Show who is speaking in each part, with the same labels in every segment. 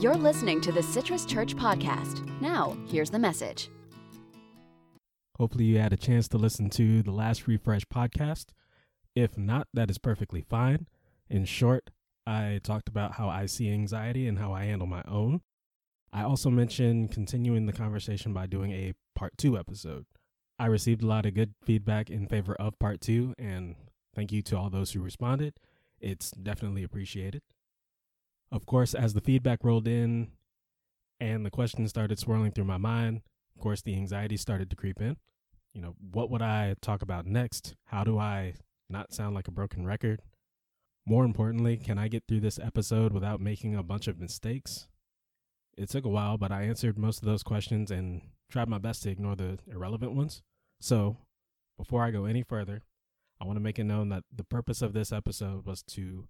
Speaker 1: You're listening to the Citrus Church Podcast. Now, here's the message.
Speaker 2: Hopefully, you had a chance to listen to the last Refresh podcast. If not, that is perfectly fine. In short, I talked about how I see anxiety and how I handle my own. I also mentioned continuing the conversation by doing a part two episode. I received a lot of good feedback in favor of part two, and thank you to all those who responded. It's definitely appreciated. Of course, as the feedback rolled in and the questions started swirling through my mind, of course, the anxiety started to creep in. You know, what would I talk about next? How do I not sound like a broken record? More importantly, can I get through this episode without making a bunch of mistakes? It took a while, but I answered most of those questions and tried my best to ignore the irrelevant ones. So, before I go any further, I want to make it known that the purpose of this episode was to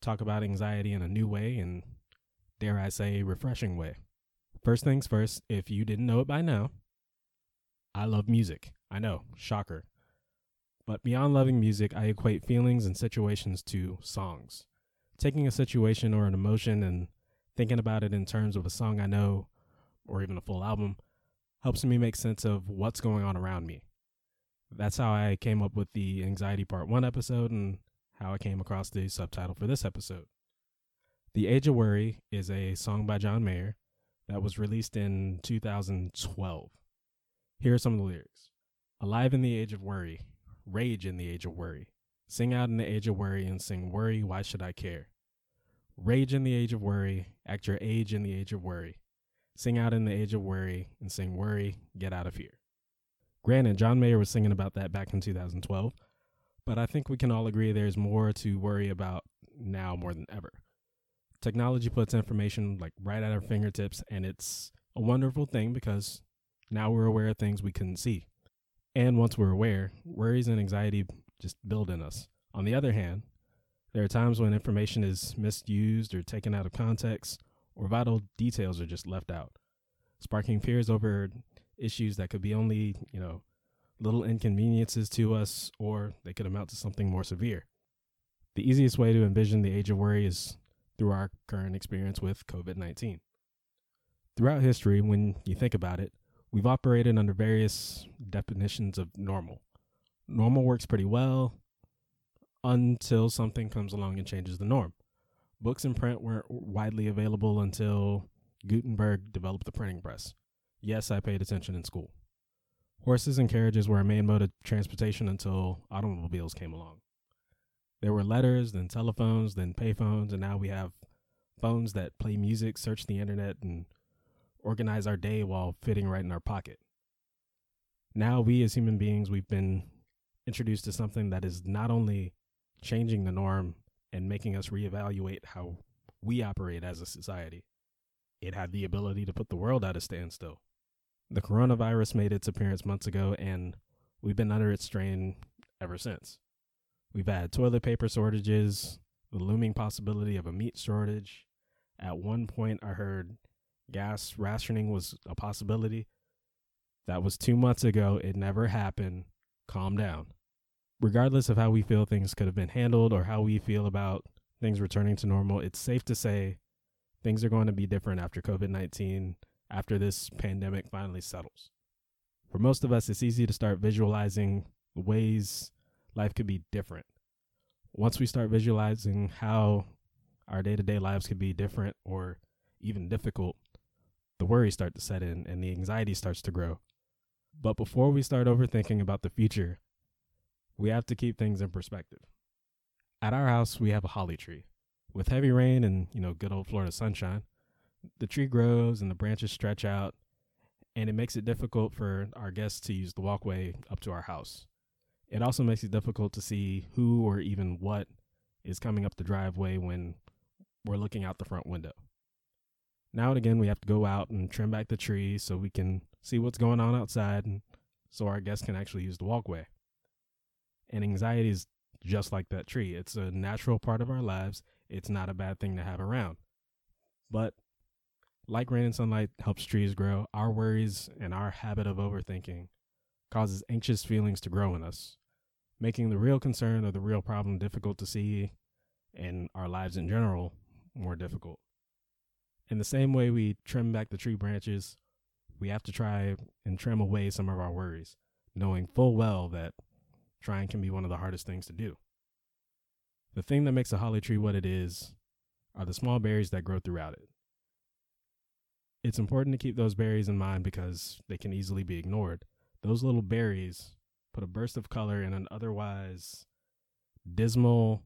Speaker 2: talk about anxiety in a new way and, dare I say, refreshing way. First things first, if you didn't know it by now, I love music. I know, shocker. But beyond loving music, I equate feelings and situations to songs. Taking a situation or an emotion and thinking about it in terms of a song I know or even a full album helps me make sense of what's going on around me. That's how I came up with the Anxiety Part 1 episode and how I came across the subtitle for this episode. The Age of Worry is a song by John Mayer that was released in 2012. Here are some of the lyrics Alive in the age of worry, rage in the age of worry. Sing out in the age of worry and sing, Worry, why should I care? Rage in the age of worry, act your age in the age of worry. Sing out in the age of worry and sing, Worry, get out of here. Granted, John Mayer was singing about that back in 2012, but I think we can all agree there's more to worry about now more than ever. Technology puts information like right at our fingertips, and it's a wonderful thing because now we're aware of things we couldn't see. And once we're aware, worries and anxiety just build in us. On the other hand, there are times when information is misused or taken out of context, or vital details are just left out, sparking fears over issues that could be only, you know, little inconveniences to us, or they could amount to something more severe. The easiest way to envision the age of worry is through our current experience with COVID 19. Throughout history, when you think about it, we've operated under various definitions of normal. Normal works pretty well until something comes along and changes the norm. Books in print weren't widely available until Gutenberg developed the printing press. Yes, I paid attention in school. Horses and carriages were a main mode of transportation until automobiles came along. There were letters, then telephones, then payphones, and now we have phones that play music, search the internet, and organize our day while fitting right in our pocket. Now, we as human beings, we've been introduced to something that is not only changing the norm and making us reevaluate how we operate as a society, it had the ability to put the world at a standstill. The coronavirus made its appearance months ago, and we've been under its strain ever since. We've had toilet paper shortages, the looming possibility of a meat shortage. At one point, I heard gas rationing was a possibility. That was two months ago. It never happened. Calm down. Regardless of how we feel things could have been handled or how we feel about things returning to normal, it's safe to say things are going to be different after COVID 19, after this pandemic finally settles. For most of us, it's easy to start visualizing ways life could be different. Once we start visualizing how our day to day lives could be different or even difficult, the worries start to set in and the anxiety starts to grow. But before we start overthinking about the future, we have to keep things in perspective. At our house, we have a holly tree. With heavy rain and, you know, good old Florida sunshine, the tree grows and the branches stretch out, and it makes it difficult for our guests to use the walkway up to our house. It also makes it difficult to see who or even what is coming up the driveway when we're looking out the front window. Now and again, we have to go out and trim back the trees so we can see what's going on outside and so our guests can actually use the walkway. And anxiety is just like that tree. It's a natural part of our lives. It's not a bad thing to have around. But like rain and sunlight helps trees grow, our worries and our habit of overthinking causes anxious feelings to grow in us, making the real concern or the real problem difficult to see and our lives in general more difficult. In the same way we trim back the tree branches, we have to try and trim away some of our worries, knowing full well that trying can be one of the hardest things to do. The thing that makes a holly tree what it is are the small berries that grow throughout it. It's important to keep those berries in mind because they can easily be ignored. Those little berries put a burst of color in an otherwise dismal,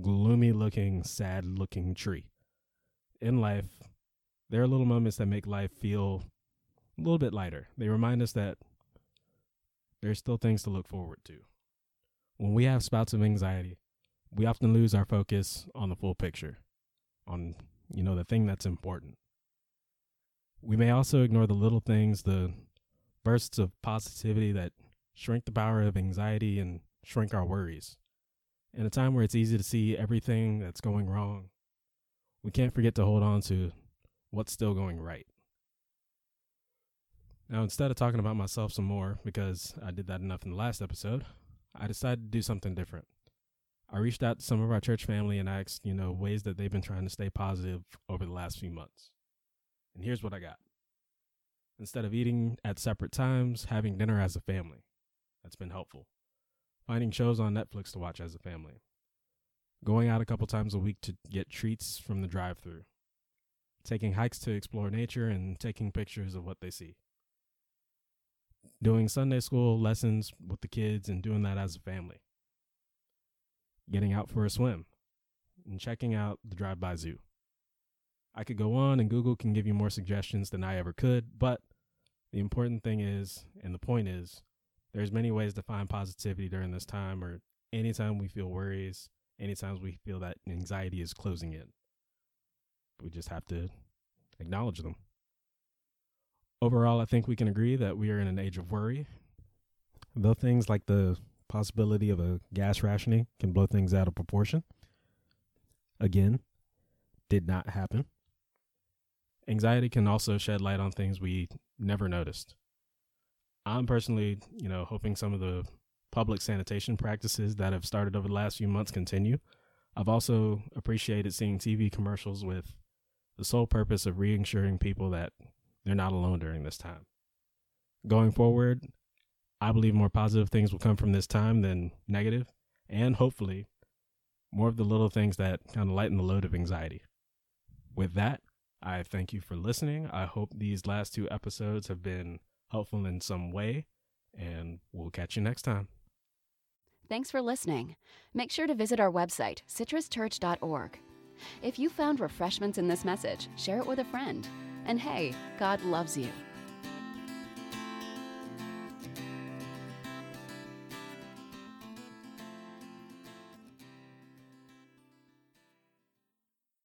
Speaker 2: gloomy looking, sad looking tree. In life, there are little moments that make life feel a little bit lighter. They remind us that there's still things to look forward to. When we have spouts of anxiety, we often lose our focus on the full picture, on, you know, the thing that's important. We may also ignore the little things, the bursts of positivity that shrink the power of anxiety and shrink our worries. In a time where it's easy to see everything that's going wrong, we can't forget to hold on to what's still going right. Now, instead of talking about myself some more, because I did that enough in the last episode, I decided to do something different. I reached out to some of our church family and asked, you know, ways that they've been trying to stay positive over the last few months. And here's what I got. Instead of eating at separate times, having dinner as a family. That's been helpful. Finding shows on Netflix to watch as a family. Going out a couple times a week to get treats from the drive through. Taking hikes to explore nature and taking pictures of what they see. Doing Sunday school lessons with the kids and doing that as a family. Getting out for a swim and checking out the drive by zoo. I could go on and Google can give you more suggestions than I ever could, but the important thing is, and the point is, there's many ways to find positivity during this time or anytime we feel worries, anytime we feel that anxiety is closing in. We just have to acknowledge them. Overall, I think we can agree that we are in an age of worry. Though things like the possibility of a gas rationing can blow things out of proportion. Again, did not happen. Anxiety can also shed light on things we never noticed. I'm personally, you know, hoping some of the public sanitation practices that have started over the last few months continue. I've also appreciated seeing TV commercials with the sole purpose of reassuring people that they're not alone during this time. Going forward, I believe more positive things will come from this time than negative, and hopefully, more of the little things that kind of lighten the load of anxiety. With that, I thank you for listening. I hope these last two episodes have been helpful in some way, and we'll catch you next time.
Speaker 1: Thanks for listening. Make sure to visit our website, citruschurch.org. If you found refreshments in this message, share it with a friend. And hey, God loves you.